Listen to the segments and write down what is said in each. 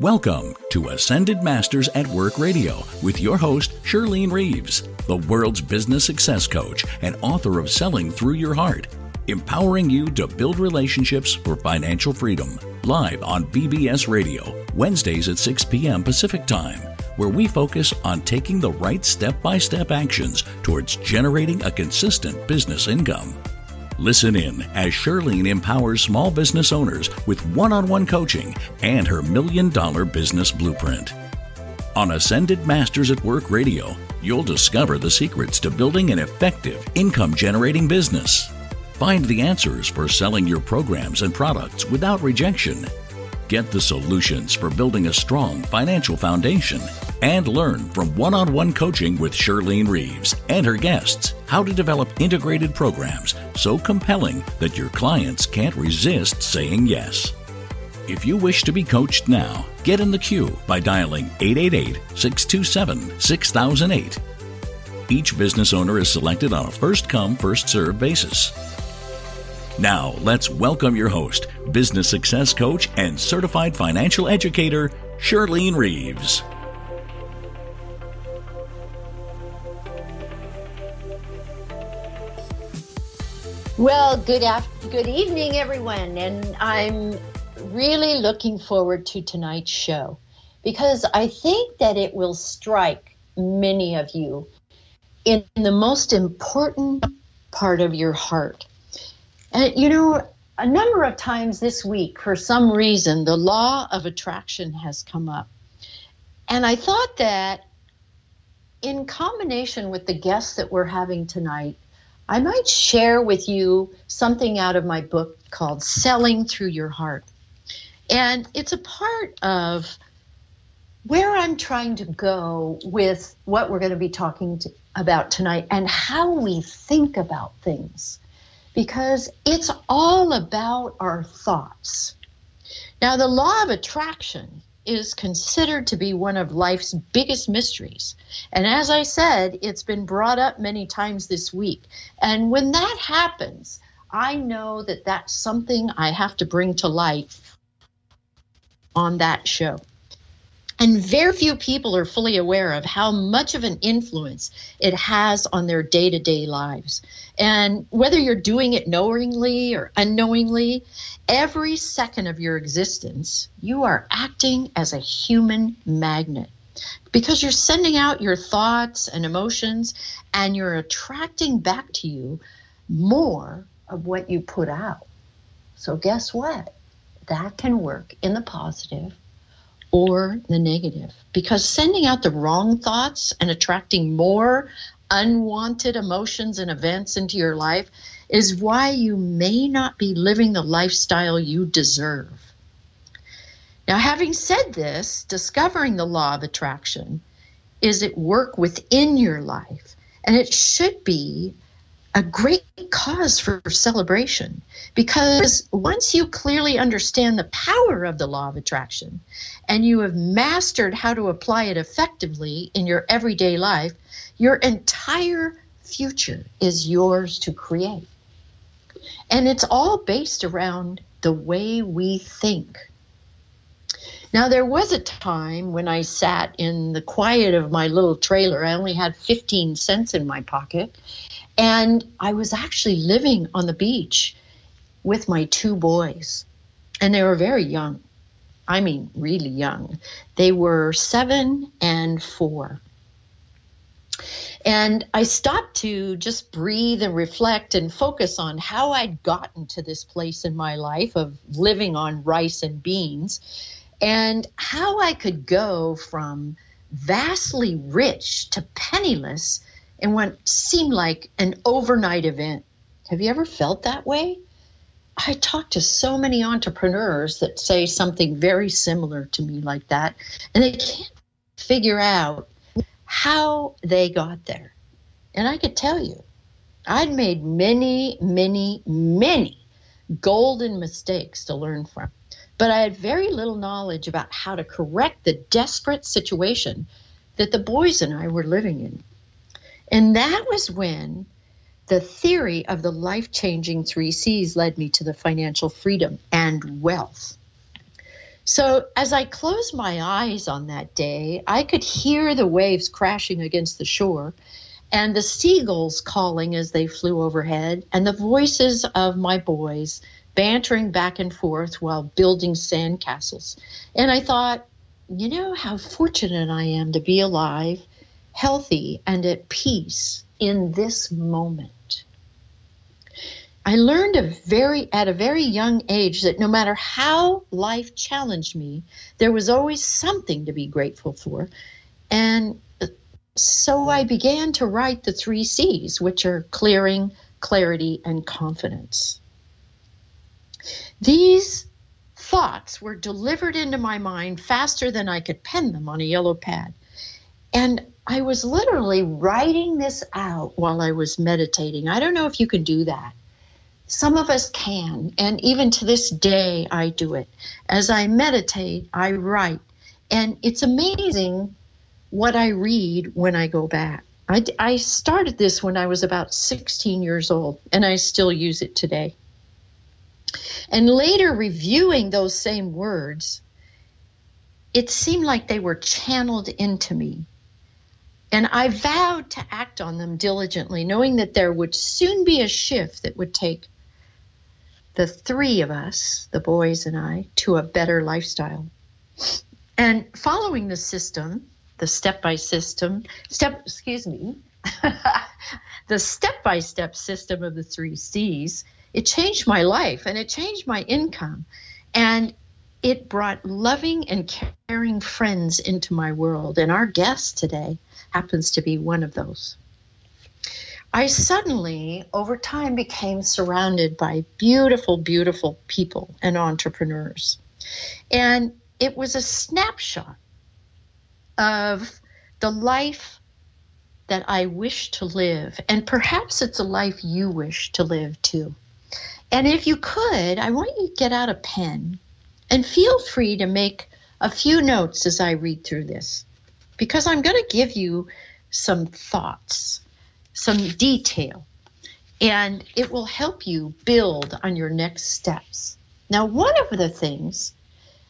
Welcome to Ascended Masters at Work Radio with your host, Shirlene Reeves, the world's business success coach and author of Selling Through Your Heart, empowering you to build relationships for financial freedom. Live on BBS Radio, Wednesdays at 6 p.m. Pacific Time, where we focus on taking the right step by step actions towards generating a consistent business income. Listen in as Shirlene empowers small business owners with one on one coaching and her million dollar business blueprint. On Ascended Masters at Work Radio, you'll discover the secrets to building an effective income generating business. Find the answers for selling your programs and products without rejection. Get the solutions for building a strong financial foundation and learn from one on one coaching with Shirlene Reeves and her guests how to develop integrated programs so compelling that your clients can't resist saying yes. If you wish to be coached now, get in the queue by dialing 888 627 6008. Each business owner is selected on a first come, first served basis. Now, let's welcome your host, business success coach, and certified financial educator, Shirlene Reeves. Well, good after, good evening, everyone, and I'm really looking forward to tonight's show because I think that it will strike many of you in the most important part of your heart. And you know, a number of times this week, for some reason, the law of attraction has come up. And I thought that in combination with the guests that we're having tonight, I might share with you something out of my book called Selling Through Your Heart. And it's a part of where I'm trying to go with what we're going to be talking to, about tonight and how we think about things. Because it's all about our thoughts. Now, the law of attraction is considered to be one of life's biggest mysteries. And as I said, it's been brought up many times this week. And when that happens, I know that that's something I have to bring to light on that show. And very few people are fully aware of how much of an influence it has on their day to day lives. And whether you're doing it knowingly or unknowingly, every second of your existence, you are acting as a human magnet because you're sending out your thoughts and emotions and you're attracting back to you more of what you put out. So, guess what? That can work in the positive or the negative because sending out the wrong thoughts and attracting more unwanted emotions and events into your life is why you may not be living the lifestyle you deserve. Now, having said this, discovering the law of attraction is at work within your life, and it should be a great cause for celebration because once you clearly understand the power of the law of attraction and you have mastered how to apply it effectively in your everyday life, your entire future is yours to create. And it's all based around the way we think. Now, there was a time when I sat in the quiet of my little trailer. I only had 15 cents in my pocket. And I was actually living on the beach with my two boys. And they were very young. I mean, really young. They were seven and four. And I stopped to just breathe and reflect and focus on how I'd gotten to this place in my life of living on rice and beans and how I could go from vastly rich to penniless in what seemed like an overnight event. Have you ever felt that way? I talk to so many entrepreneurs that say something very similar to me like that, and they can't figure out how they got there. And I could tell you, I'd made many, many, many golden mistakes to learn from. But I had very little knowledge about how to correct the desperate situation that the boys and I were living in. And that was when the theory of the life changing three C's led me to the financial freedom and wealth. So, as I closed my eyes on that day, I could hear the waves crashing against the shore and the seagulls calling as they flew overhead, and the voices of my boys bantering back and forth while building sandcastles. And I thought, you know how fortunate I am to be alive, healthy, and at peace in this moment. I learned a very at a very young age that no matter how life challenged me, there was always something to be grateful for. And so I began to write the three C's, which are clearing, clarity, and confidence. These thoughts were delivered into my mind faster than I could pen them on a yellow pad. And I was literally writing this out while I was meditating. I don't know if you can do that. Some of us can, and even to this day, I do it. As I meditate, I write. And it's amazing what I read when I go back. I, I started this when I was about 16 years old, and I still use it today. And later, reviewing those same words, it seemed like they were channeled into me. And I vowed to act on them diligently, knowing that there would soon be a shift that would take the three of us, the boys and I, to a better lifestyle. And following the system, the step by system step excuse me the step by step system of the three C's it changed my life and it changed my income and it brought loving and caring friends into my world and our guest today happens to be one of those I suddenly, over time, became surrounded by beautiful, beautiful people and entrepreneurs. And it was a snapshot of the life that I wish to live. And perhaps it's a life you wish to live too. And if you could, I want you to get out a pen and feel free to make a few notes as I read through this, because I'm going to give you some thoughts, some detail, and it will help you build on your next steps. Now, one of the things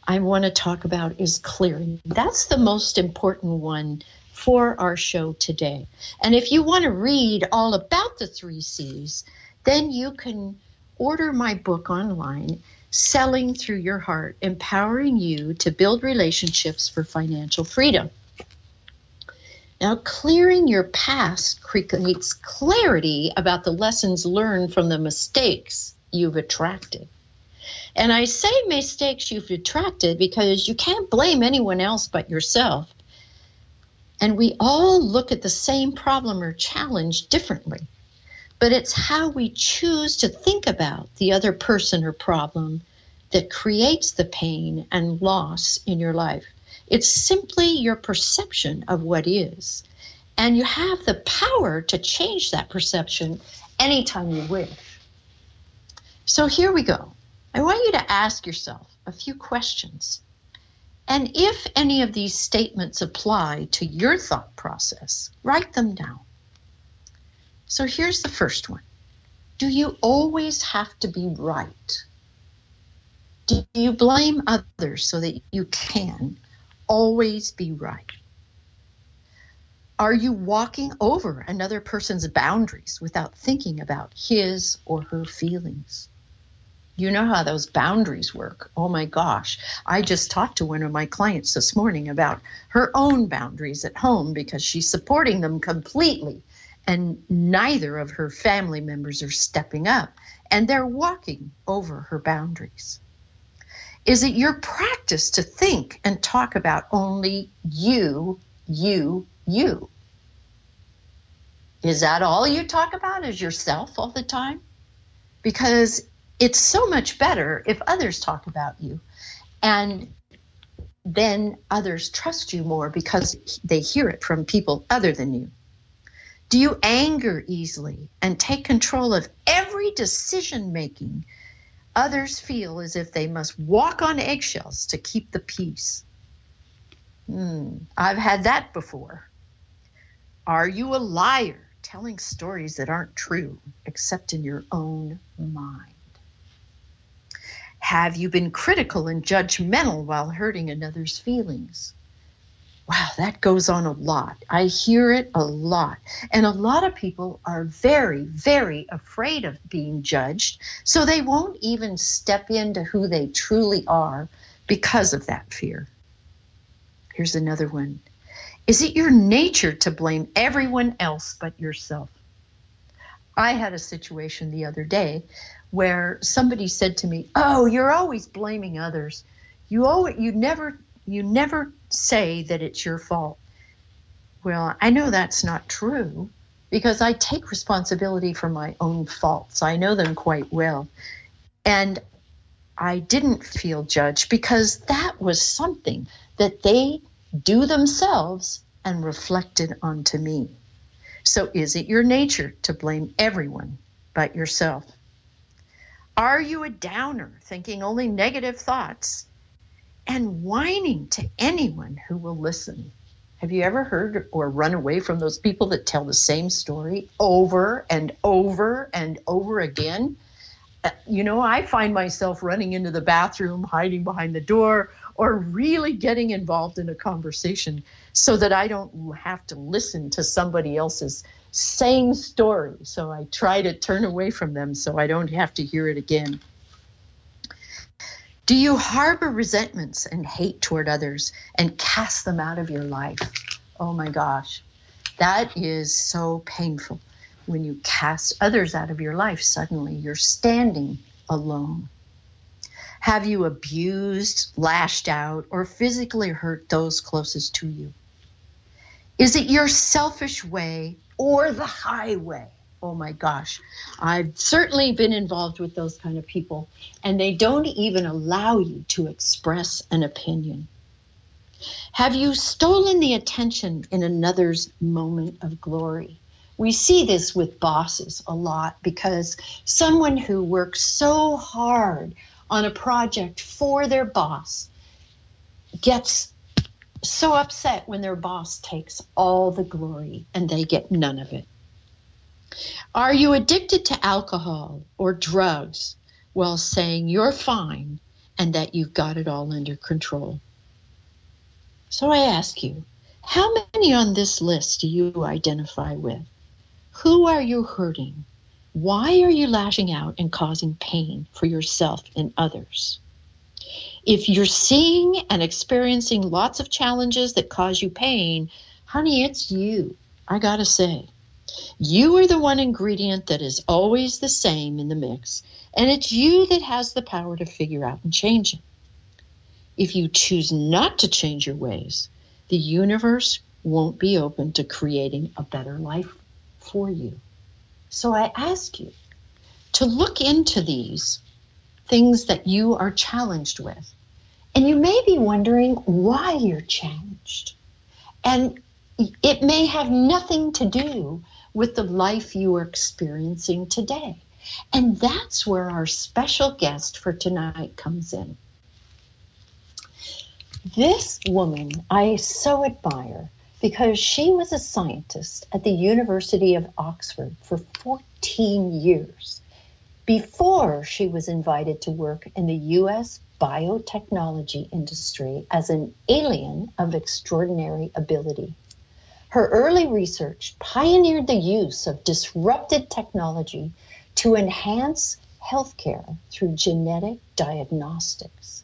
I want to talk about is clearing. That's the most important one for our show today. And if you want to read all about the three C's, then you can order my book online, Selling Through Your Heart, empowering you to build relationships for financial freedom. Now, clearing your past creates clarity about the lessons learned from the mistakes you've attracted. And I say mistakes you've attracted because you can't blame anyone else but yourself. And we all look at the same problem or challenge differently. But it's how we choose to think about the other person or problem that creates the pain and loss in your life. It's simply your perception of what is. And you have the power to change that perception anytime you wish. So here we go. I want you to ask yourself a few questions. And if any of these statements apply to your thought process, write them down. So here's the first one Do you always have to be right? Do you blame others so that you can always be right? Are you walking over another person's boundaries without thinking about his or her feelings? You know how those boundaries work. Oh my gosh. I just talked to one of my clients this morning about her own boundaries at home because she's supporting them completely. And neither of her family members are stepping up and they're walking over her boundaries. Is it your practice to think and talk about only you, you, you? Is that all you talk about is yourself all the time? Because it's so much better if others talk about you and then others trust you more because they hear it from people other than you. Do you anger easily and take control of every decision making others feel as if they must walk on eggshells to keep the peace? Hmm, I've had that before. Are you a liar telling stories that aren't true except in your own mind? Have you been critical and judgmental while hurting another's feelings? Wow, that goes on a lot. I hear it a lot. And a lot of people are very, very afraid of being judged, so they won't even step into who they truly are because of that fear. Here's another one Is it your nature to blame everyone else but yourself? I had a situation the other day where somebody said to me, "Oh, you're always blaming others. You always, you never you never say that it's your fault. Well, I know that's not true because I take responsibility for my own faults. I know them quite well. And I didn't feel judged because that was something that they do themselves and reflected onto me. So, is it your nature to blame everyone but yourself? Are you a downer, thinking only negative thoughts? And whining to anyone who will listen. Have you ever heard or run away from those people that tell the same story over and over and over again? Uh, you know, I find myself running into the bathroom, hiding behind the door, or really getting involved in a conversation so that I don't have to listen to somebody else's same story. So I try to turn away from them so I don't have to hear it again. Do you harbor resentments and hate toward others and cast them out of your life? Oh my gosh, that is so painful. When you cast others out of your life, suddenly you're standing alone. Have you abused, lashed out, or physically hurt those closest to you? Is it your selfish way or the highway? Oh my gosh, I've certainly been involved with those kind of people, and they don't even allow you to express an opinion. Have you stolen the attention in another's moment of glory? We see this with bosses a lot because someone who works so hard on a project for their boss gets so upset when their boss takes all the glory and they get none of it. Are you addicted to alcohol or drugs while saying you're fine and that you've got it all under control? So I ask you, how many on this list do you identify with? Who are you hurting? Why are you lashing out and causing pain for yourself and others? If you're seeing and experiencing lots of challenges that cause you pain, honey, it's you. I gotta say. You are the one ingredient that is always the same in the mix, and it's you that has the power to figure out and change it. If you choose not to change your ways, the universe won't be open to creating a better life for you. So I ask you to look into these things that you are challenged with. And you may be wondering why you're challenged. And it may have nothing to do with the life you are experiencing today. And that's where our special guest for tonight comes in. This woman I so admire because she was a scientist at the University of Oxford for 14 years before she was invited to work in the US biotechnology industry as an alien of extraordinary ability. Her early research pioneered the use of disrupted technology to enhance healthcare through genetic diagnostics.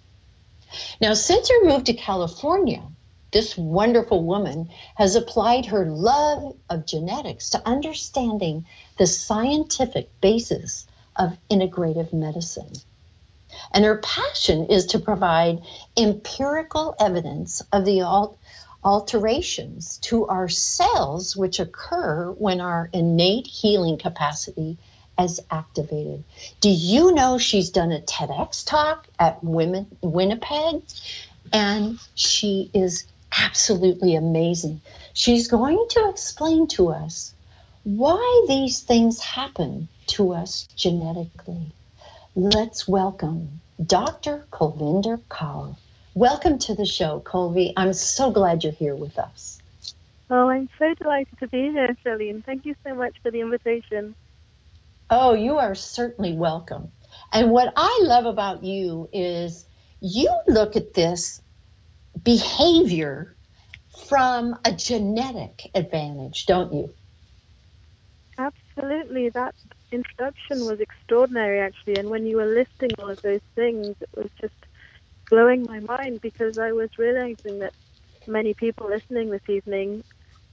Now, since her move to California, this wonderful woman has applied her love of genetics to understanding the scientific basis of integrative medicine. And her passion is to provide empirical evidence of the alterations to our cells which occur when our innate healing capacity is activated. Do you know she's done a TEDx talk at Women, Winnipeg? And she is absolutely amazing. She's going to explain to us why these things happen to us genetically. Let's welcome Dr. Kulvinder Kaur. Welcome to the show, Colby. I'm so glad you're here with us. Oh, I'm so delighted to be here, Shirlene. Thank you so much for the invitation. Oh, you are certainly welcome. And what I love about you is you look at this behavior from a genetic advantage, don't you? Absolutely. That introduction was extraordinary, actually. And when you were listing all of those things, it was just blowing my mind because I was realizing that many people listening this evening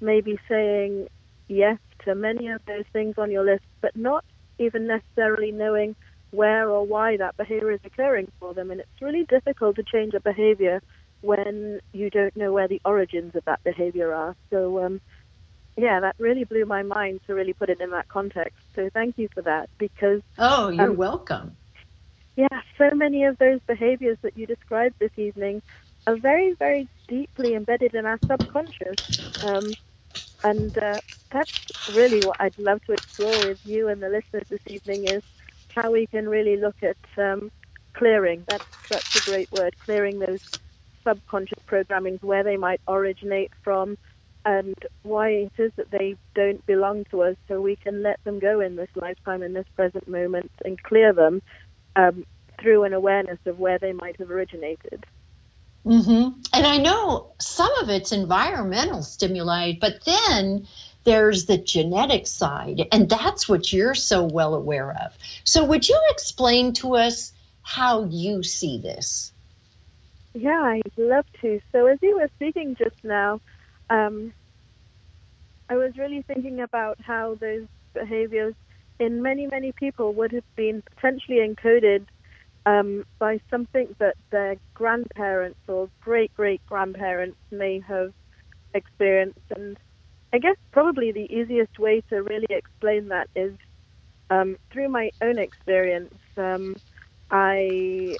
may be saying yes to many of those things on your list, but not even necessarily knowing where or why that behavior is occurring for them. And it's really difficult to change a behavior when you don't know where the origins of that behavior are. So, um, yeah, that really blew my mind to really put it in that context. So, thank you for that because. Oh, you're um, welcome. Yeah, so many of those behaviors that you described this evening are very, very deeply embedded in our subconscious. Um, and uh, that's really what I'd love to explore with you and the listeners this evening is how we can really look at um, clearing. That's such a great word, clearing those subconscious programmings, where they might originate from, and why it is that they don't belong to us, so we can let them go in this lifetime, in this present moment, and clear them um, through an awareness of where they might have originated. Mm-hmm. And I know some of it's environmental stimuli, but then there's the genetic side, and that's what you're so well aware of. So, would you explain to us how you see this? Yeah, I'd love to. So, as you were speaking just now, um, I was really thinking about how those behaviors in many, many people would have been potentially encoded um, by something that their grandparents or great great grandparents may have experienced. And I guess probably the easiest way to really explain that is um, through my own experience. Um, I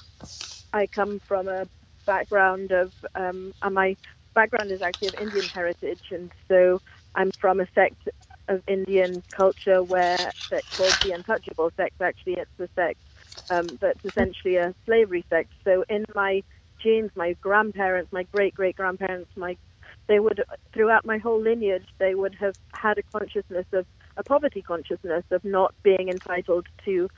I come from a background of um, my background is actually of Indian heritage, and so I'm from a sect of Indian culture where that's called the untouchable sex. Actually, it's the sex um, that's essentially a slavery sex. So in my genes, my grandparents, my great great grandparents, my they would throughout my whole lineage they would have had a consciousness of a poverty consciousness of not being entitled to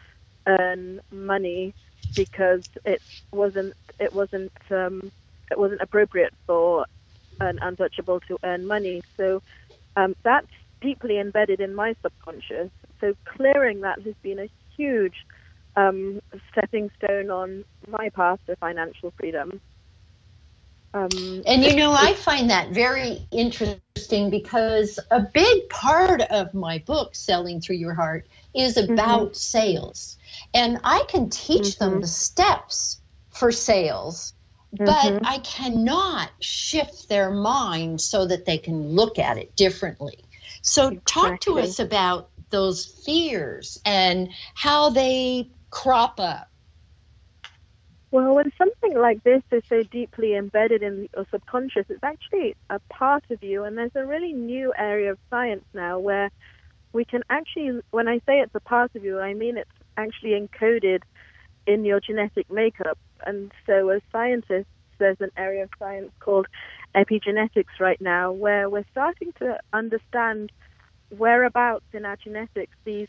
earn money because it wasn't it wasn't um, it wasn't appropriate for an untouchable to earn money. So um, that's deeply embedded in my subconscious. So clearing that has been a huge um, stepping stone on my path to financial freedom. Um, and you know, I find that very interesting because a big part of my book, Selling Through Your Heart, is mm-hmm. about mm-hmm. sales. And I can teach mm-hmm. them the steps for sales, but mm-hmm. I cannot shift their mind so that they can look at it differently. So, exactly. talk to us about those fears and how they crop up? Well, when something like this is so deeply embedded in your subconscious, it's actually a part of you. And there's a really new area of science now where we can actually, when I say it's a part of you, I mean it's actually encoded in your genetic makeup. And so, as scientists, there's an area of science called epigenetics right now where we're starting to understand whereabouts in our genetics these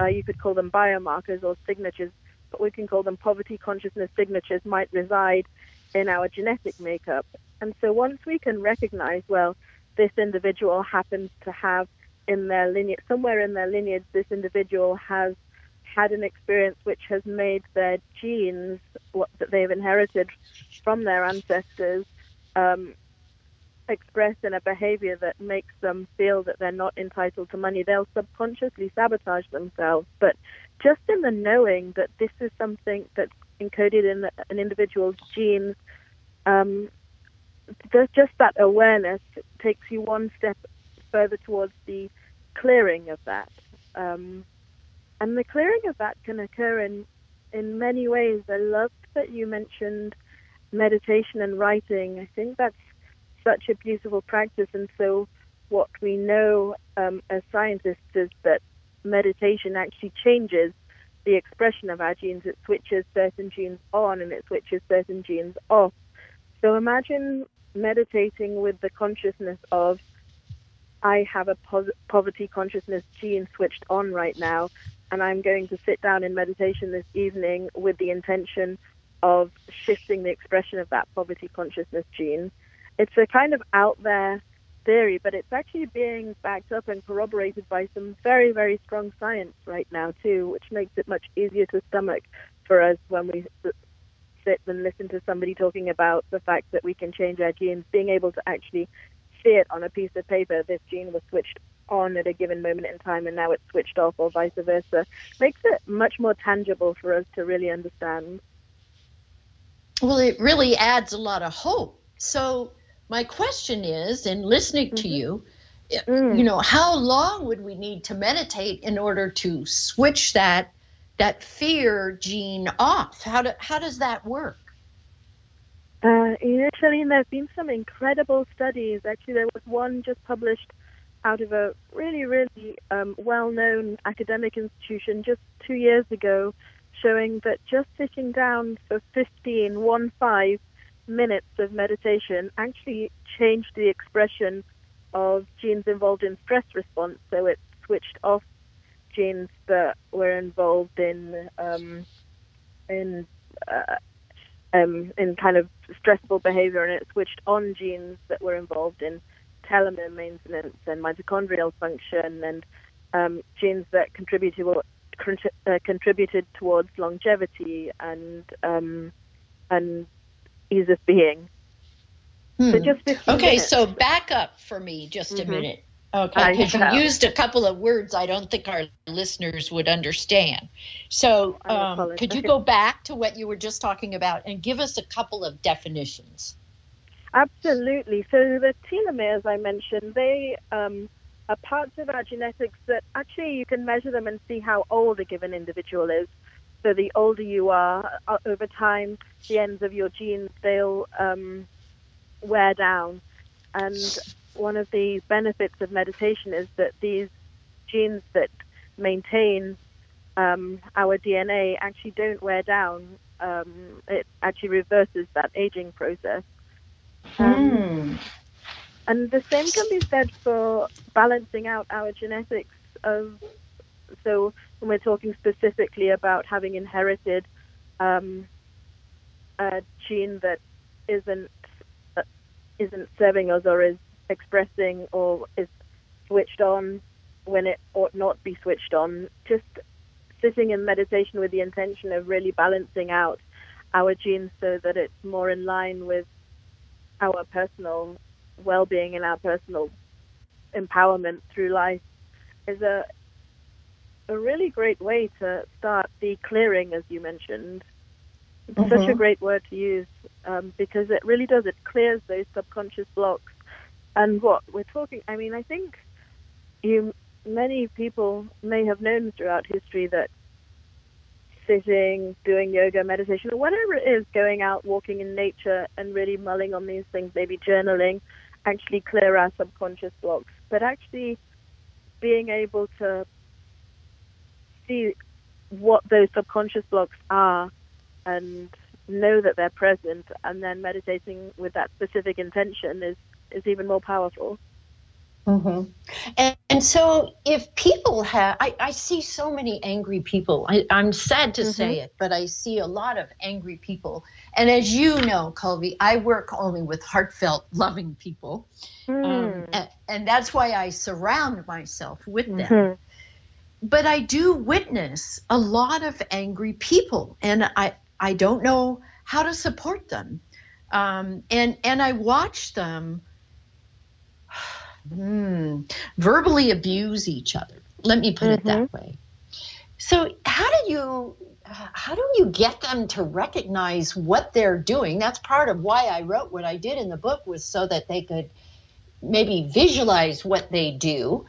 uh, you could call them biomarkers or signatures, but we can call them poverty consciousness signatures, might reside in our genetic makeup. And so once we can recognize, well, this individual happens to have in their lineage, somewhere in their lineage, this individual has had an experience which has made their genes, what that they've inherited from their ancestors, um, express in a behavior that makes them feel that they're not entitled to money, they'll subconsciously sabotage themselves. But just in the knowing that this is something that's encoded in an individual's genes, um, just that awareness takes you one step further towards the clearing of that. Um, and the clearing of that can occur in, in many ways. I loved that you mentioned meditation and writing. I think that's such a beautiful practice. And so, what we know um, as scientists is that meditation actually changes the expression of our genes. It switches certain genes on and it switches certain genes off. So, imagine meditating with the consciousness of I have a pos- poverty consciousness gene switched on right now, and I'm going to sit down in meditation this evening with the intention of shifting the expression of that poverty consciousness gene. It's a kind of out there theory, but it's actually being backed up and corroborated by some very, very strong science right now, too, which makes it much easier to stomach for us when we sit and listen to somebody talking about the fact that we can change our genes, being able to actually see it on a piece of paper, this gene was switched on at a given moment in time and now it's switched off or vice versa, makes it much more tangible for us to really understand. Well, it really adds a lot of hope. So, my question is in listening mm-hmm. to you, mm. you know, how long would we need to meditate in order to switch that that fear gene off? How do, how does that work? Uh, initially, there's been some incredible studies. Actually, there was one just published out of a really, really um, well-known academic institution just two years ago, showing that just sitting down for 15, one five minutes of meditation actually changed the expression of genes involved in stress response. So it switched off genes that were involved in um, in uh, um, in kind of stressful behavior, and it switched on genes that were involved in telomere maintenance and mitochondrial function, and um, genes that contributed uh, contributed towards longevity and um, and ease of being. Hmm. So just okay, minutes. so back up for me just mm-hmm. a minute. Okay, because you used a couple of words I don't think our listeners would understand. So, um, could you go back to what you were just talking about and give us a couple of definitions? Absolutely. So, the telomeres I mentioned, they um, are parts of our genetics that actually you can measure them and see how old a given individual is. So, the older you are, uh, over time, the ends of your genes they'll um, wear down, and one of the benefits of meditation is that these genes that maintain um, our DNA actually don't wear down. Um, it actually reverses that aging process. Um, hmm. And the same can be said for balancing out our genetics. Of so when we're talking specifically about having inherited um, a gene that isn't uh, isn't serving us or is expressing or is switched on when it ought not be switched on. Just sitting in meditation with the intention of really balancing out our genes so that it's more in line with our personal well-being and our personal empowerment through life is a a really great way to start the clearing, as you mentioned. It's mm-hmm. such a mm-hmm. great word to use um, because it really does. It clears those subconscious blocks and what we're talking, I mean, I think you many people may have known throughout history that sitting, doing yoga, meditation, or whatever it is, going out, walking in nature, and really mulling on these things, maybe journaling, actually clear our subconscious blocks. But actually being able to see what those subconscious blocks are and know that they're present, and then meditating with that specific intention is is even more powerful. Mm-hmm. And, and, so, if people have, I, I, see so many angry people. I, am sad to mm-hmm. say it, but I see a lot of angry people. And as you know, Colby, I work only with heartfelt, loving people. Mm. Um, and, and, that's why I surround myself with them. Mm-hmm. But I do witness a lot of angry people, and I, I don't know how to support them. Um, and, and I watch them mm, verbally abuse each other. Let me put mm-hmm. it that mm-hmm. way. So how do you how do you get them to recognize what they're doing? That's part of why I wrote what I did in the book was so that they could maybe visualize what they do,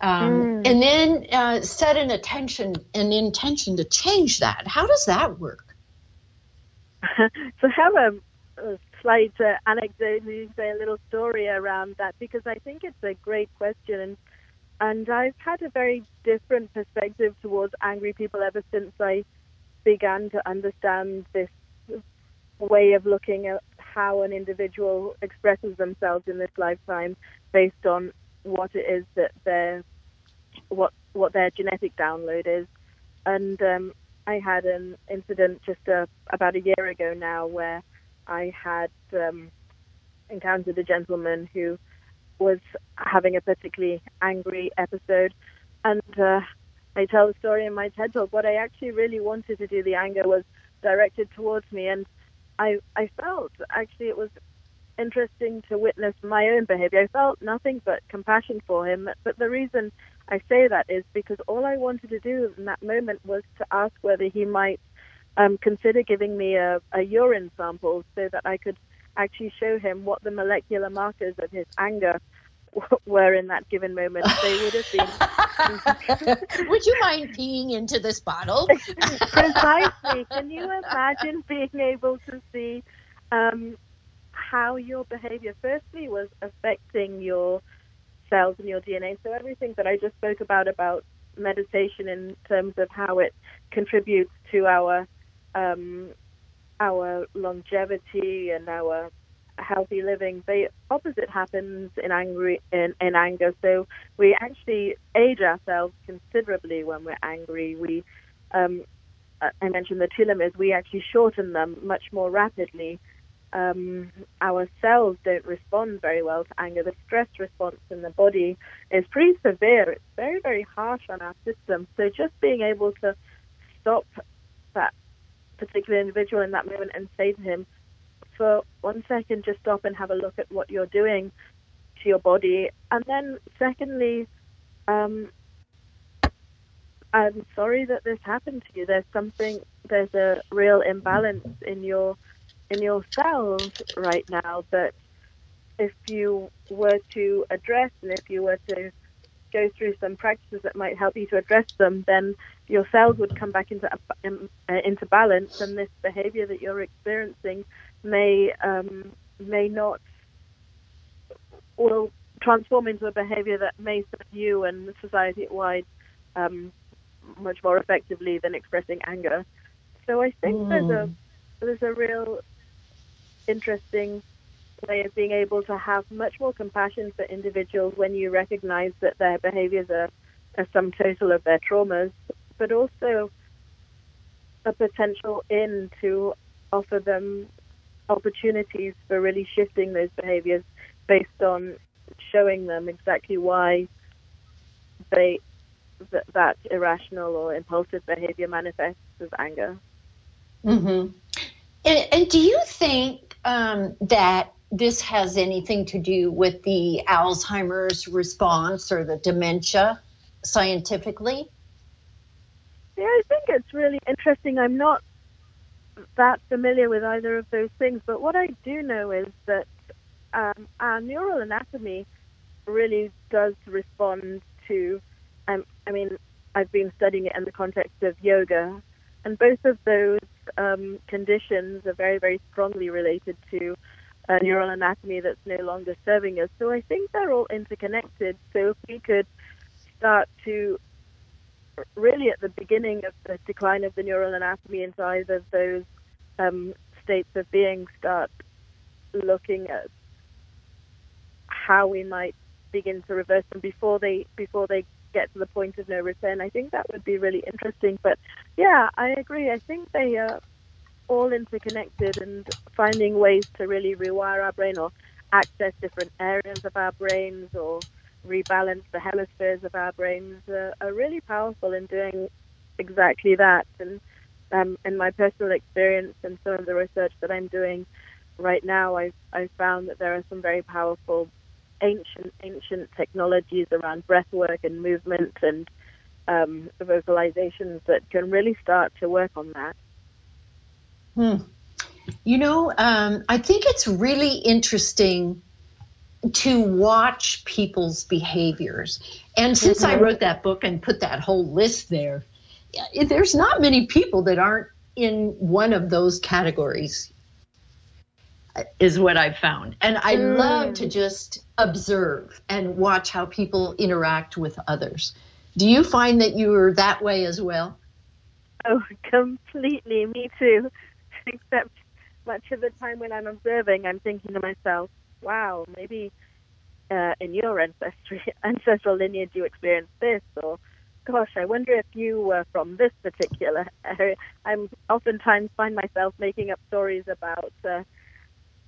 um, mm. and then uh, set an attention an intention to change that. How does that work? so have a, a slight uh, anecdote, say a little story around that because I think it's a great question and and I've had a very different perspective towards angry people ever since I began to understand this way of looking at how an individual expresses themselves in this lifetime based on what it is that their what what their genetic download is. And um, I had an incident just uh, about a year ago now where I had um, encountered a gentleman who was having a particularly angry episode. And uh, I tell the story in my TED talk. What I actually really wanted to do, the anger was directed towards me, and I I felt actually it was interesting to witness my own behavior. I felt nothing but compassion for him. But the reason I say that is because all I wanted to do in that moment was to ask whether he might um, consider giving me a, a urine sample so that I could actually show him what the molecular markers of his anger were in that given moment. They would have been. would you mind peeing into this bottle? Precisely. Can you imagine being able to see um, how your behavior, firstly, was affecting your cells and your DNA? So everything that I just spoke about about meditation in terms of how it contributes to our um, our longevity and our healthy living, the opposite happens in angry in, in anger. So we actually age ourselves considerably when we're angry. We um, I mentioned the telomeres. We actually shorten them much more rapidly. Um, our cells don't respond very well to anger. The stress response in the body is pretty severe. It's very, very harsh on our system. So just being able to stop that particular individual in that moment and say to him, for one second, just stop and have a look at what you're doing to your body. And then, secondly, um, I'm sorry that this happened to you. There's something, there's a real imbalance in your in your cells right now that if you were to address and if you were to go through some practices that might help you to address them, then your cells would come back into um, uh, into balance, and this behavior that you're experiencing may um, may not will transform into a behavior that may serve you and society wide um, much more effectively than expressing anger. So I think mm. there's a there's a real interesting way of being able to have much more compassion for individuals when you recognize that their behaviors are a sum total of their traumas, but also a potential in to offer them opportunities for really shifting those behaviors based on showing them exactly why they th- that irrational or impulsive behavior manifests as anger. Mm-hmm. And, and do you think um, that this has anything to do with the Alzheimer's response or the dementia scientifically? Yeah, I think it's really interesting. I'm not that familiar with either of those things, but what I do know is that um, our neural anatomy really does respond to. Um, I mean, I've been studying it in the context of yoga, and both of those um, conditions are very, very strongly related to a neural anatomy that's no longer serving us. So I think they're all interconnected. So if we could start to really at the beginning of the decline of the neural anatomy into either of those um, states of being start looking at how we might begin to reverse them before they before they get to the point of no return. I think that would be really interesting. But yeah, I agree. I think they are all interconnected and finding ways to really rewire our brain or access different areas of our brains or rebalance the hemispheres of our brains are really powerful in doing exactly that. And um, in my personal experience and some of the research that I'm doing right now, I've, I've found that there are some very powerful ancient, ancient technologies around breath work and movement and um, vocalizations that can really start to work on that. Hmm. You know, um, I think it's really interesting to watch people's behaviors. And since mm-hmm. I wrote that book and put that whole list there, there's not many people that aren't in one of those categories, is what I've found. And I mm. love to just observe and watch how people interact with others. Do you find that you're that way as well? Oh, completely. Me too. Except much of the time when I'm observing, I'm thinking to myself, wow, maybe uh, in your ancestry, ancestral lineage you experienced this, or gosh, I wonder if you were from this particular area. I'm oftentimes find myself making up stories about uh,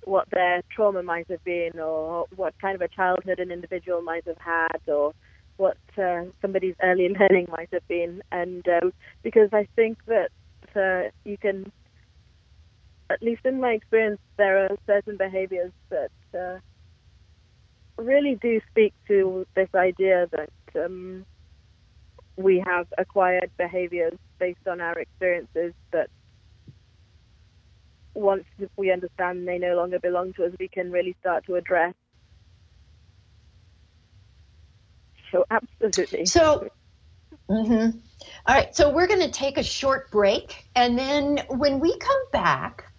what their trauma might have been, or what kind of a childhood an individual might have had, or what uh, somebody's early learning might have been. And um, because I think that uh, you can, at least in my experience, there are certain behaviors that uh, really do speak to this idea that um, we have acquired behaviors based on our experiences that once we understand they no longer belong to us, we can really start to address. So, absolutely. So, mm-hmm. All right, so we're going to take a short break, and then when we come back,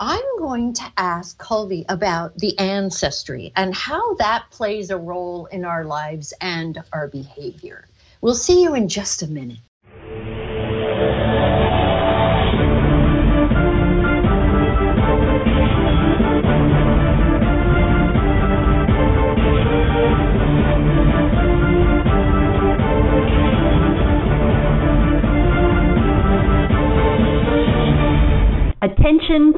I'm going to ask Colby about the ancestry and how that plays a role in our lives and our behavior. We'll see you in just a minute. Attention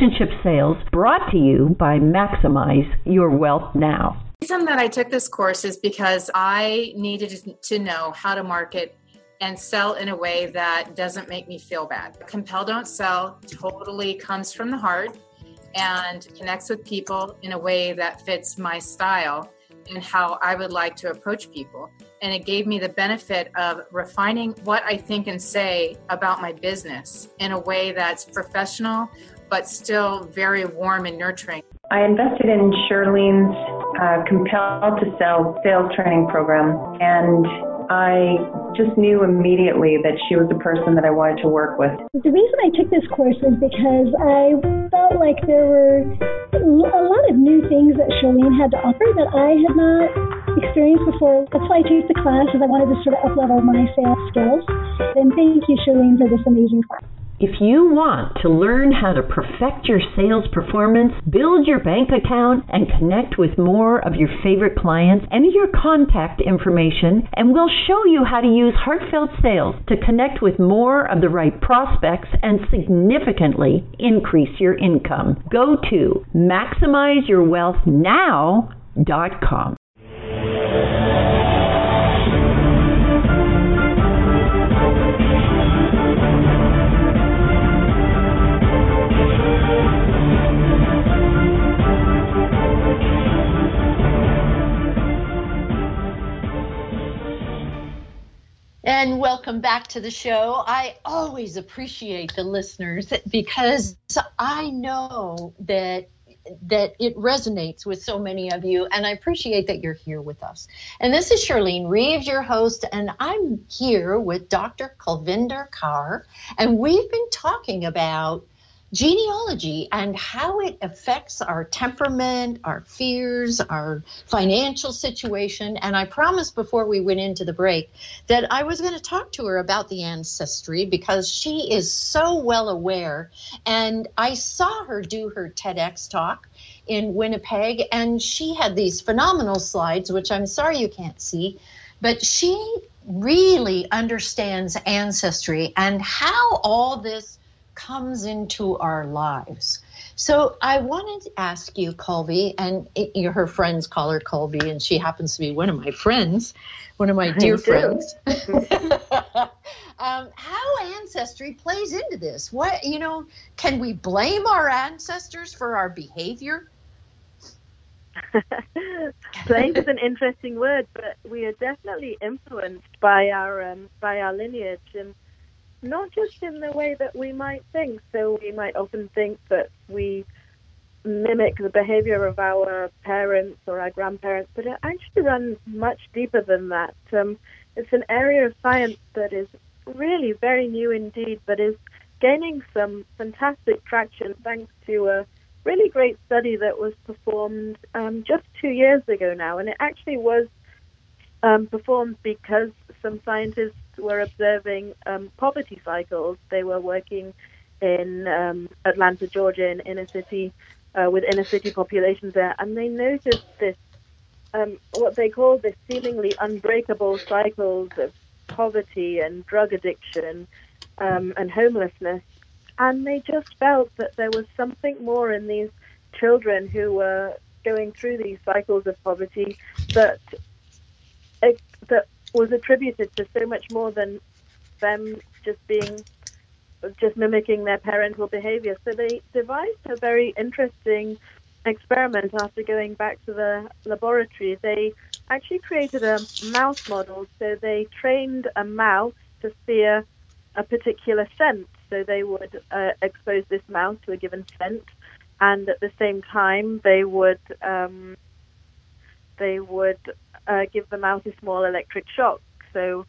relationship sales brought to you by Maximize Your Wealth Now. The reason that I took this course is because I needed to know how to market and sell in a way that doesn't make me feel bad. Compel Don't Sell totally comes from the heart and connects with people in a way that fits my style and how I would like to approach people and it gave me the benefit of refining what I think and say about my business in a way that's professional but still very warm and nurturing. I invested in Shirlene's uh, Compel to Sell sales training program, and I just knew immediately that she was the person that I wanted to work with. The reason I took this course was because I felt like there were a lot of new things that Shirlene had to offer that I had not experienced before. That's why I took the class, is I wanted to sort of uplevel my sales skills. And thank you, Shirlene, for this amazing class. If you want to learn how to perfect your sales performance, build your bank account, and connect with more of your favorite clients, enter your contact information, and we'll show you how to use heartfelt sales to connect with more of the right prospects and significantly increase your income. Go to maximizeyourwealthnow.com. And welcome back to the show. I always appreciate the listeners because I know that that it resonates with so many of you and I appreciate that you're here with us. And this is Shirlene Reeves, your host, and I'm here with Dr. Kulvinder Kaur, and we've been talking about genealogy and how it affects our temperament, our fears, our financial situation. And I promised before we went into the break that I was going to talk to her about the ancestry because she is so well aware. And I saw her do her TEDx talk in Winnipeg, and she had these phenomenal slides, which I'm sorry you can't see, but she really understands ancestry and how all this comes into our lives. So I wanted to ask you, Colby, and it, her friends call her Colby, and she happens to be one of my friends, one of my dear friends. um, how ancestry plays into this? What you know? Can we blame our ancestors for our behavior? blame is an interesting word, but we are definitely influenced by our um, by our lineage and not just in the way that we might think. So we might often think that we mimic the behavior of our parents or our grandparents, but it actually runs much deeper than that. Um, it's an area of science that is really very new indeed, but is gaining some fantastic traction thanks to a really great study that was performed um, just two years ago now. And it actually was um, performed because some scientists were observing um, poverty cycles. They were working in um, Atlanta, Georgia, in inner city, uh, with inner city populations there, and they noticed this, um, what they call this seemingly unbreakable cycles of poverty and drug addiction um, and homelessness. And they just felt that there was something more in these children who were going through these cycles of poverty that that was attributed to so much more than them just being just mimicking their parental behavior. So they devised a very interesting experiment after going back to the laboratory. They actually created a mouse model. So they trained a mouse to fear a particular scent. So they would uh, expose this mouse to a given scent, and at the same time they would um, they would uh, give the mouse a small electric shock. So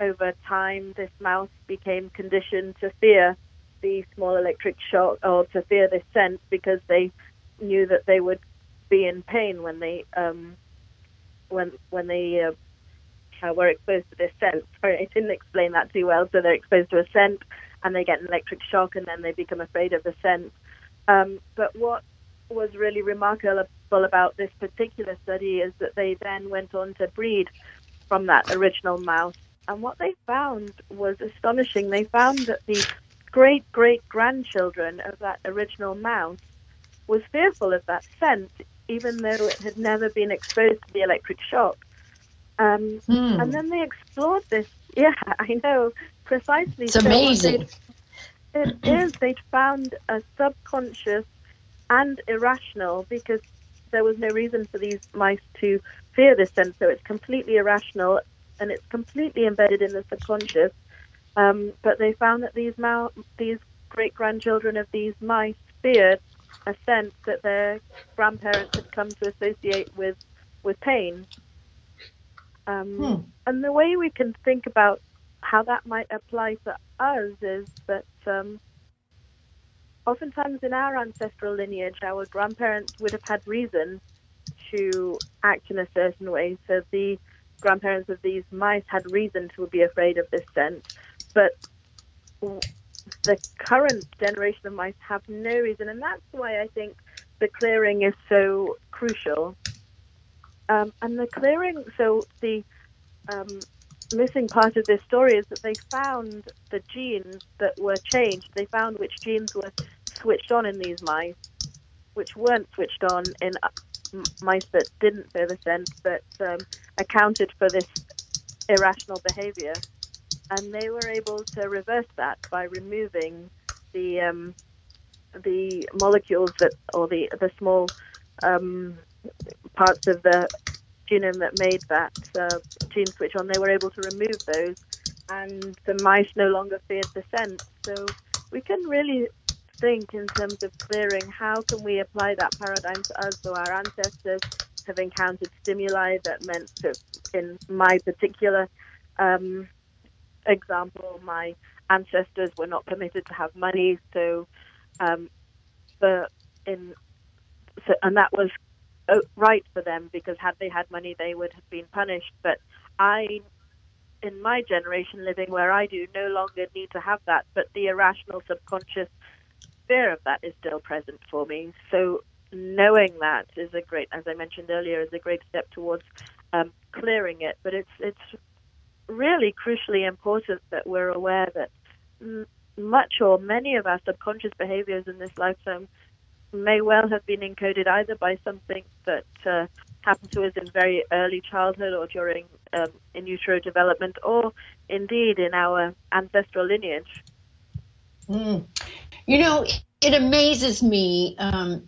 over time, this mouse became conditioned to fear the small electric shock or to fear this scent because they knew that they would be in pain when they um, when when they uh, uh, were exposed to this scent. Sorry, I didn't explain that too well. So they're exposed to a scent and they get an electric shock and then they become afraid of the scent. Um, but what was really remarkable about this particular study is that they then went on to breed from that original mouse and what they found was astonishing. They found that the great great grandchildren of that original mouse was fearful of that scent, even though it had never been exposed to the electric shock. Um, hmm. And then they explored this. Yeah, I know precisely. It's so amazing. It is. They'd found a subconscious and irrational because there was no reason for these mice to fear this scent. So it's completely irrational and it's completely embedded in the subconscious. Um, but they found that these mou- these great grandchildren of these mice feared a sense that their grandparents had come to associate with with pain. Um, hmm. And the way we can think about how that might apply to us is that um, oftentimes in our ancestral lineage, our grandparents would have had reason to act in a certain way. So the grandparents of these mice had reason to be afraid of this scent, but the current generation of mice have no reason, and that's why I think the clearing is so crucial. Um, and the clearing, so the um, missing part of this story is that they found the genes that were changed. They found which genes were switched on in these mice, which weren't switched on in mice that didn't fear the scent but um, accounted for this irrational behavior. And they were able to reverse that by removing the um, the molecules that, or the the small um, parts of the genome that made that uh, gene switch on. They were able to remove those, and the mice no longer feared the scent. So we can really think in terms of clearing how can we apply that paradigm to us so our ancestors have encountered stimuli that meant to, in my particular um, example, my ancestors were not permitted to have money, so um, the in so, and that was uh, right for them because had they had money, they would have been punished. But I, in my generation, living where I do, no longer need to have that. But the irrational subconscious fear of that is still present for me. So knowing that is a great, as I mentioned earlier, is a great step towards um, clearing it. But it's it's really crucially important that we're aware that much or many of our subconscious behaviors in this lifetime may well have been encoded either by something that uh, happened to us in very early childhood or during um, in utero development, or indeed in our ancestral lineage. Mm. You know, it amazes me. Um,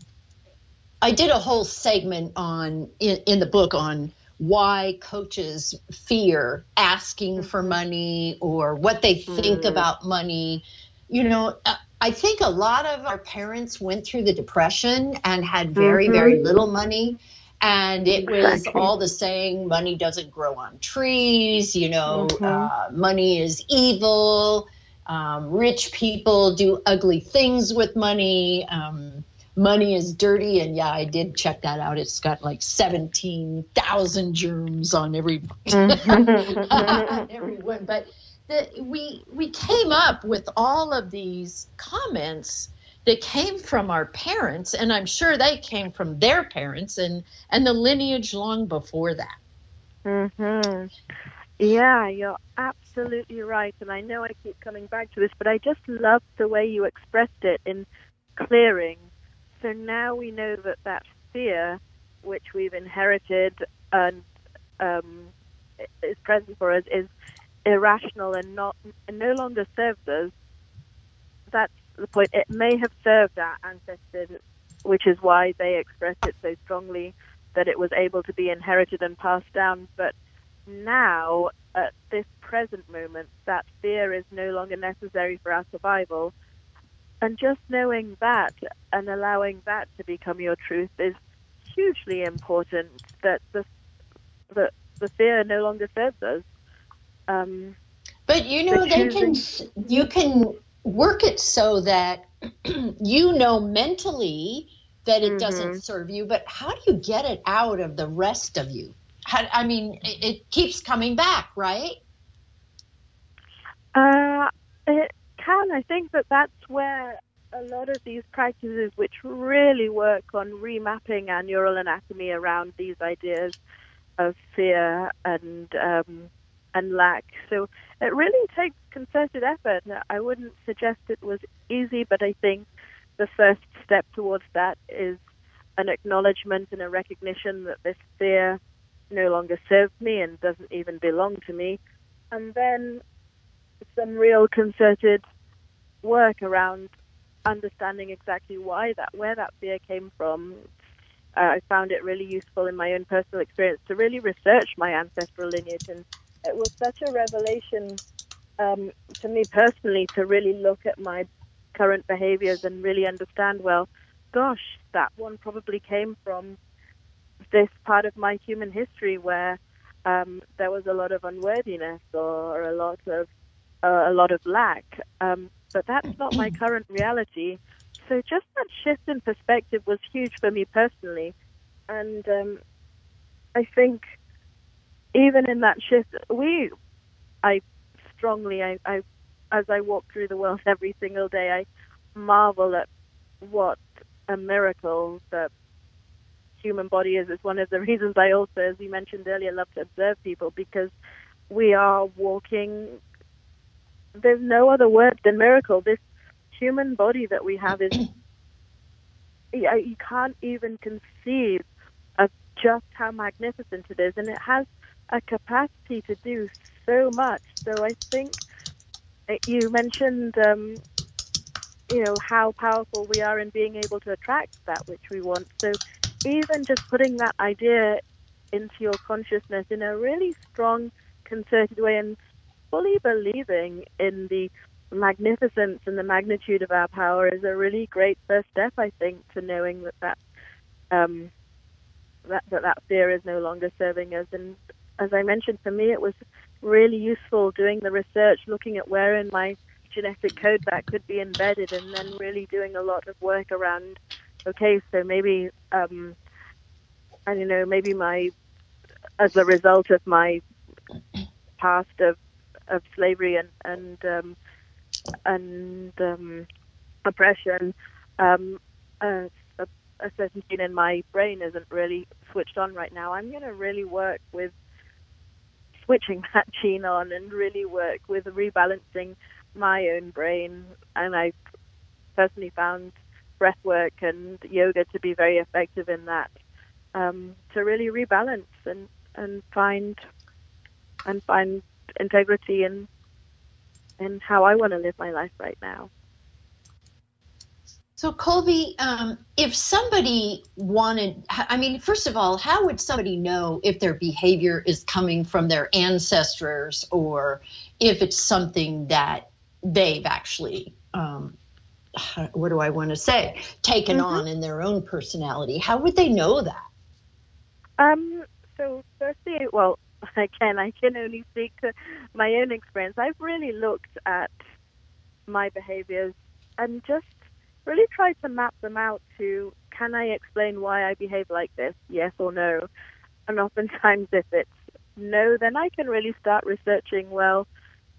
I did a whole segment on in, in the book on why coaches fear asking for money or what they think mm. about money. You know, uh, I think a lot of our parents went through the depression and had very, mm-hmm. very little money. and it was all the saying money doesn't grow on trees you know mm-hmm. uh, money is evil um, rich people do ugly things with money. Um, money is dirty. And yeah i did check that out. It's got like 17000 germs on every mm-hmm. everyone but the, we we came up with all of these comments that came from our parents. And i'm sure they came from their parents and and the lineage long before that. Mhm yeah you're absolutely right and i know i keep coming back to this but i just love the way you expressed it in clearing so now we know that that fear which we've inherited and um, is present for us is irrational and not and no longer serves us that's the point. It may have served our ancestors, which is why they expressed it so strongly that it was able to be inherited and passed down. But now, at this present moment, that fear is no longer necessary for our survival. And just knowing that and allowing that to become your truth is hugely important. That the the, the fear no longer serves us. Um, but you know, they can you can work it so that you know mentally that it mm-hmm. doesn't serve you, but how do you get it out of the rest of you? I mean, it, it keeps coming back, right? Uh, it can. I think that that's where a lot of these practices, which really work on remapping our neural anatomy around these ideas of fear and um, and lack. So it really takes concerted effort. I wouldn't suggest it was easy, but I think the first step towards that is an acknowledgement and a recognition that this fear no longer serves me and doesn't even belong to me. And then some real concerted work around understanding exactly why that, where that fear came from. Uh, I found it really useful in my own personal experience to really research my ancestral lineage and it was such a revelation um, to me personally to really look at my current behaviors and really understand, well, gosh, that one probably came from this part of my human history where um, there was a lot of unworthiness or a lot of uh, a lot of lack. Um, but that's not my current reality. So just that shift in perspective was huge for me personally, and um, I think even in that shift, we, I strongly, I, I, as I walk through the world every single day, I marvel at what a miracle the human body is. It's one of the reasons I also, as you mentioned earlier, love to observe people because we are walking. There's no other word than miracle. This human body that we have is you can't even conceive of just how magnificent it is, and it has a capacity to do so much. So I think you mentioned, um, you know, how powerful we are in being able to attract that which we want. So even just putting that idea into your consciousness in a really strong, concerted way and fully believing in the magnificence and the magnitude of our power is a really great first step, I think, to knowing that that um, that, that that fear is no longer serving us and as I mentioned, for me, it was really useful doing the research, looking at where in my genetic code that could be embedded, and then really doing a lot of work around. Okay, so maybe um, I don't know, maybe my as a result of my past of of slavery and and um, and um, oppression, um, a, a certain gene in my brain isn't really switched on right now. I'm going to really work with switching that gene on and really work with rebalancing my own brain. And I personally found breath work and yoga to be very effective in that um, to really rebalance and, and find and find integrity in in how I want to live my life right now. So, Colby, um, if somebody wanted, I mean, first of all, how would somebody know if their behavior is coming from their ancestors or if it's something that they've actually, um, what do I want to say, taken mm-hmm. on in their own personality? How would they know that? Um, so firstly, well, again, I can only speak to my own experience. I've really looked at my behaviors and just really tried to map them out to can I explain why I behave like this, yes or no? And oftentimes, if it's no, then I can really start researching well,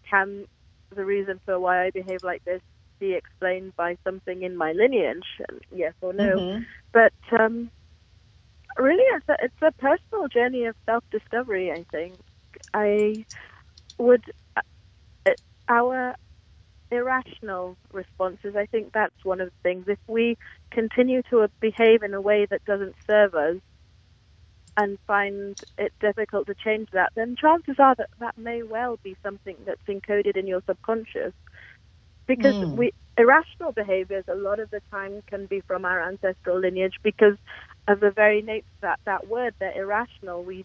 can the reason for why I behave like this be explained by something in my lineage, yes or no? Mm-hmm. But um, really, it's a, it's a personal journey of self discovery, I think. I would, uh, our irrational responses, I think that's one of the things. If we continue to behave in a way that doesn't serve us and find it difficult to change that, then chances are that that may well be something that's encoded in your subconscious. Because mm. we irrational behaviors a lot of the time can be from our ancestral lineage because of the very nature that that word, they're irrational. We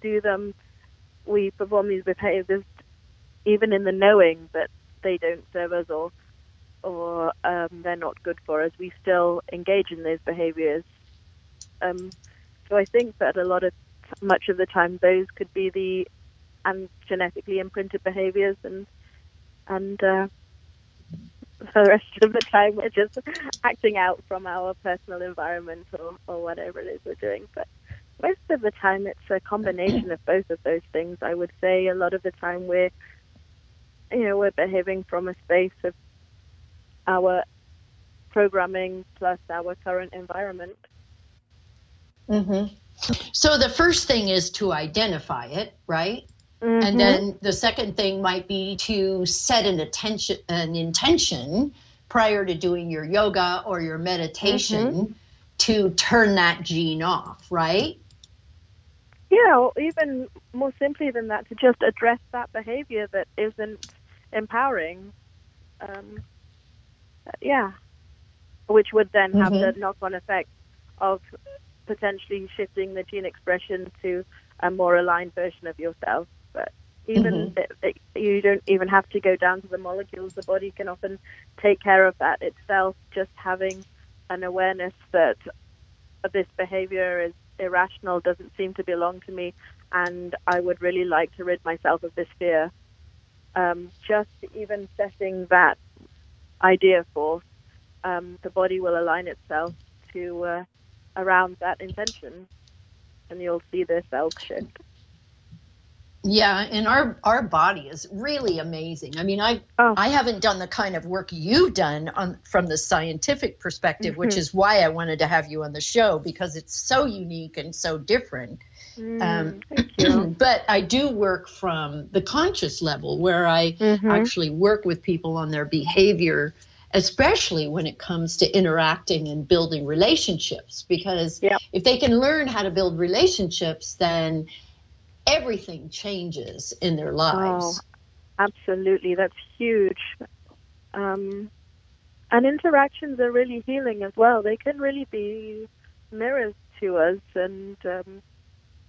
do them, we perform these behaviors even in the knowing that they don't serve us or or um, they're not good for us, we still engage in those behaviors. Um, so I think that a lot of much of the time those could be the and genetically imprinted behaviors and and uh, for the rest of the time we're just acting out from our personal environment or, or whatever it is we're doing. But most of the time it's a combination of both of those things. I would say a lot of the time we're you know, we're behaving from a space of our programming plus our current environment. Mm-hmm. So the first thing is to identify it, right? Mm-hmm. And then the second thing might be to set an attention, an intention prior to doing your yoga or your meditation mm-hmm. to turn that gene off, right? Yeah, or even more simply than that, to just address that behavior that isn't empowering. Um, yeah, which would then have mm-hmm. the knock-on effect of potentially shifting the gene expression to a more aligned version of yourself. But even mm-hmm. you don't even have to go down to the molecules. The body can often take care of that itself. Just having an awareness that this behavior is irrational doesn't seem to belong to me, and I would really like to rid myself of this fear um, just even setting that idea forth, um, the body will align itself to uh, around that intention, and you'll see the cells shift. Yeah, and our our body is really amazing. I mean, I oh. I haven't done the kind of work you've done on from the scientific perspective, mm-hmm. which is why I wanted to have you on the show because it's so unique and so different. Mm, um, but I do work from the conscious level where I mm-hmm. actually work with people on their behavior, especially when it comes to interacting and building relationships. Because yep. if they can learn how to build relationships, then everything changes in their lives. Oh, absolutely. That's huge. Um, and interactions are really healing as well. They can really be mirrors to us and um,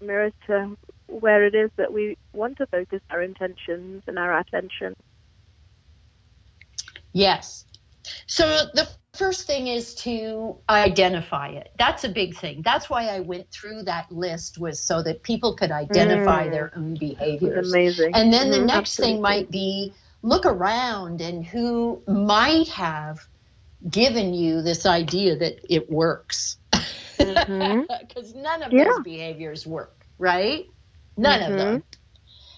mirrors to where it is that we want to focus our intentions and our attention. Yes. So the first thing is to identify it. That's a big thing. That's why I went through that list was so that people could identify mm. their own behaviors. amazing. And then mm, the next absolutely. thing might be look around and who might have given you this idea that it works because mm-hmm. none of yeah. those behaviors work, right? None mm-hmm. of them.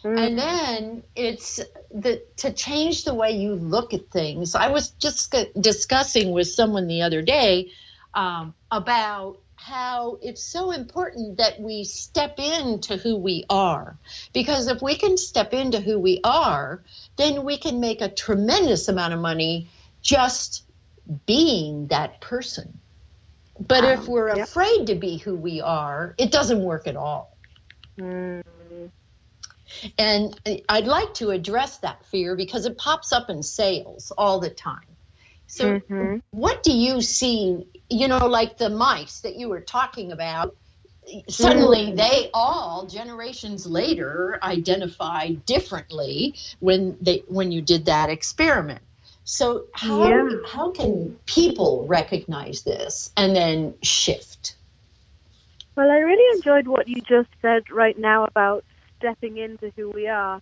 Mm-hmm. And then it's the to change the way you look at things. I was just discussing with someone the other day um, about how it's so important that we step into who we are. Because if we can step into who we are, then we can make a tremendous amount of money just being that person. But um, if we're yep. afraid to be who we are, it doesn't work at all. Mm. And I'd like to address that fear because it pops up in sales all the time. So, mm-hmm. what do you see? You know, like the mice that you were talking about, suddenly mm. they all generations later identify differently when they when you did that experiment so how yeah. how can people recognize this and then shift? Well, I really enjoyed what you just said right now about stepping into who we are.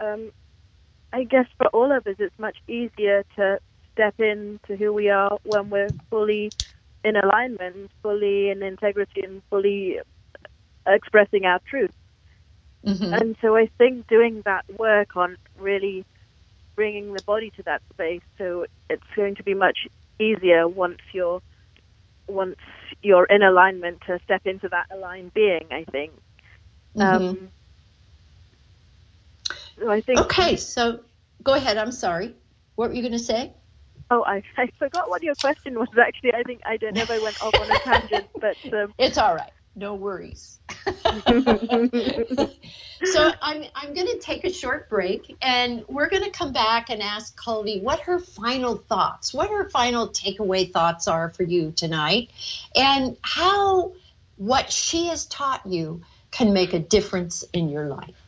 Um, I guess for all of us, it's much easier to step into who we are when we're fully in alignment, fully in integrity, and fully expressing our truth. Mm-hmm. And so I think doing that work on really bringing the body to that space, so it's going to be much easier once you're once you're in alignment to step into that aligned being. I think. Mm-hmm. Um, so I think. Okay, so go ahead. I'm sorry. What were you going to say? Oh, I, I forgot what your question was. Actually, I think I don't know if I went off on a tangent, but um, it's all right. No worries. so I'm I'm going to take a short break, and we're going to come back and ask Colby what her final thoughts, what her final takeaway thoughts are for you tonight, and how what she has taught you can make a difference in your life.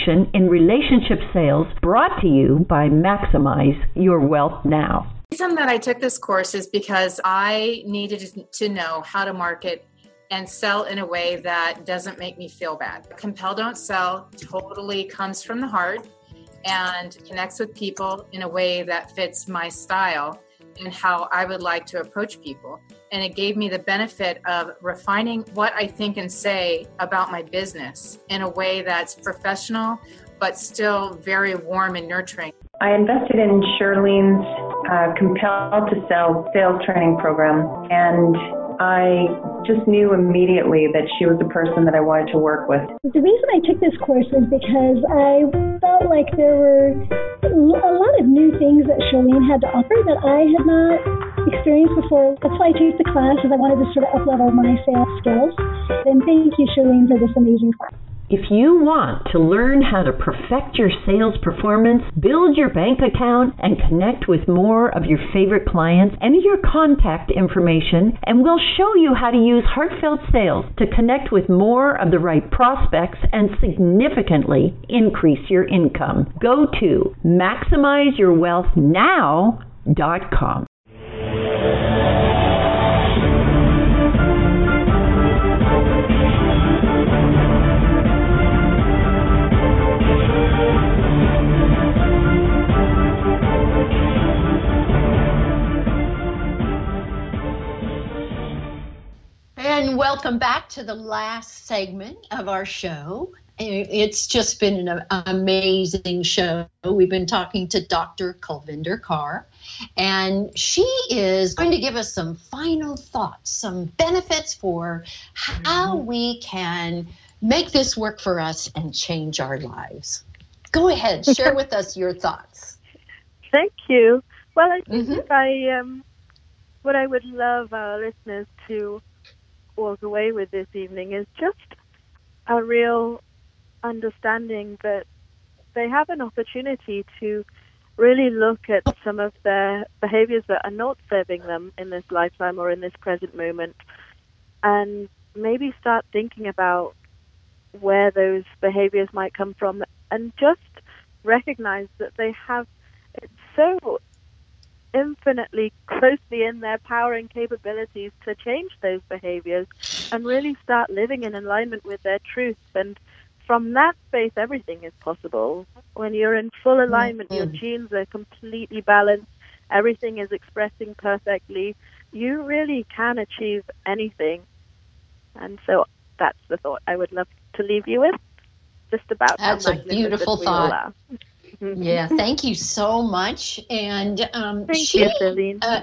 in relationship sales brought to you by Maximize Your Wealth Now. The reason that I took this course is because I needed to know how to market and sell in a way that doesn't make me feel bad. Compel Don't Sell totally comes from the heart and connects with people in a way that fits my style and how I would like to approach people and it gave me the benefit of refining what I think and say about my business in a way that's professional but still very warm and nurturing. I invested in Shirlene's uh, Compel to Sell sales training program, and I just knew immediately that she was the person that I wanted to work with. The reason I took this course was because I felt like there were a lot of new things that Shirlene had to offer that I had not experienced before. That's why I took the class, is I wanted to sort of uplevel my sales skills. And thank you, Shirlene, for this amazing class. If you want to learn how to perfect your sales performance, build your bank account, and connect with more of your favorite clients, enter your contact information, and we'll show you how to use heartfelt sales to connect with more of the right prospects and significantly increase your income. Go to maximizeyourwealthnow.com. And welcome back to the last segment of our show. It's just been an amazing show. We've been talking to Dr. Kulvinder Kaur, and she is going to give us some final thoughts, some benefits for how mm-hmm. we can make this work for us and change our lives. Go ahead, share with us your thoughts. Thank you. Well, I think mm-hmm. I um, what I would love our listeners to walk away with this evening is just a real understanding that they have an opportunity to really look at some of their behaviors that are not serving them in this lifetime or in this present moment and maybe start thinking about where those behaviors might come from and just recognize that they have it's so infinitely closely in their power and capabilities to change those behaviors and really start living in alignment with their truth. And from that space, everything is possible. When you're in full alignment, mm-hmm. your genes are completely balanced, everything is expressing perfectly. You really can achieve anything. And so that's the thought I would love to leave you with. Just about that's a beautiful thought. Mm-hmm. Yeah, thank you so much. And um, thank she, you, Uh,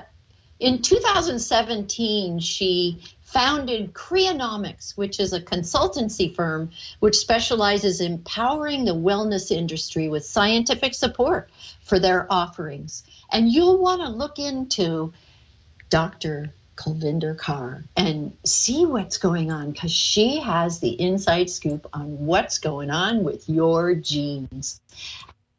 In 2017, she founded Creonomics, which is a consultancy firm which specializes in empowering the wellness industry with scientific support for their offerings. And you'll want to look into Dr. Kulvinder Kaur and see what's going on because she has the inside scoop on what's going on with your genes.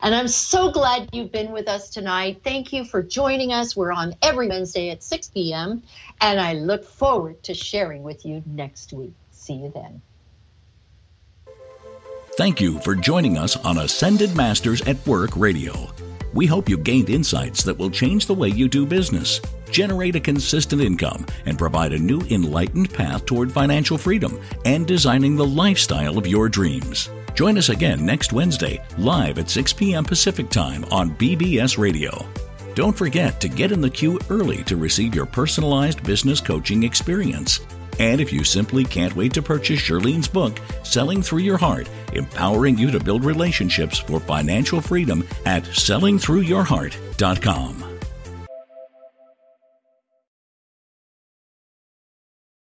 And I'm so glad you've been with us tonight. Thank you for joining us. We're on every Wednesday at 6 p.m. And I look forward to sharing with you next week. See you then. Thank you for joining us on Ascended Masters at Work Radio. We hope you gained insights that will change the way you do business, generate a consistent income, and provide a new enlightened path toward financial freedom and designing the lifestyle of your dreams. Join us again next Wednesday, live at 6 p.m. Pacific Time on BBS Radio. Don't forget to get in the queue early to receive your personalized business coaching experience. And if you simply can't wait to purchase Shirlene's book, Selling Through Your Heart, empowering you to build relationships for financial freedom at sellingthroughyourheart.com.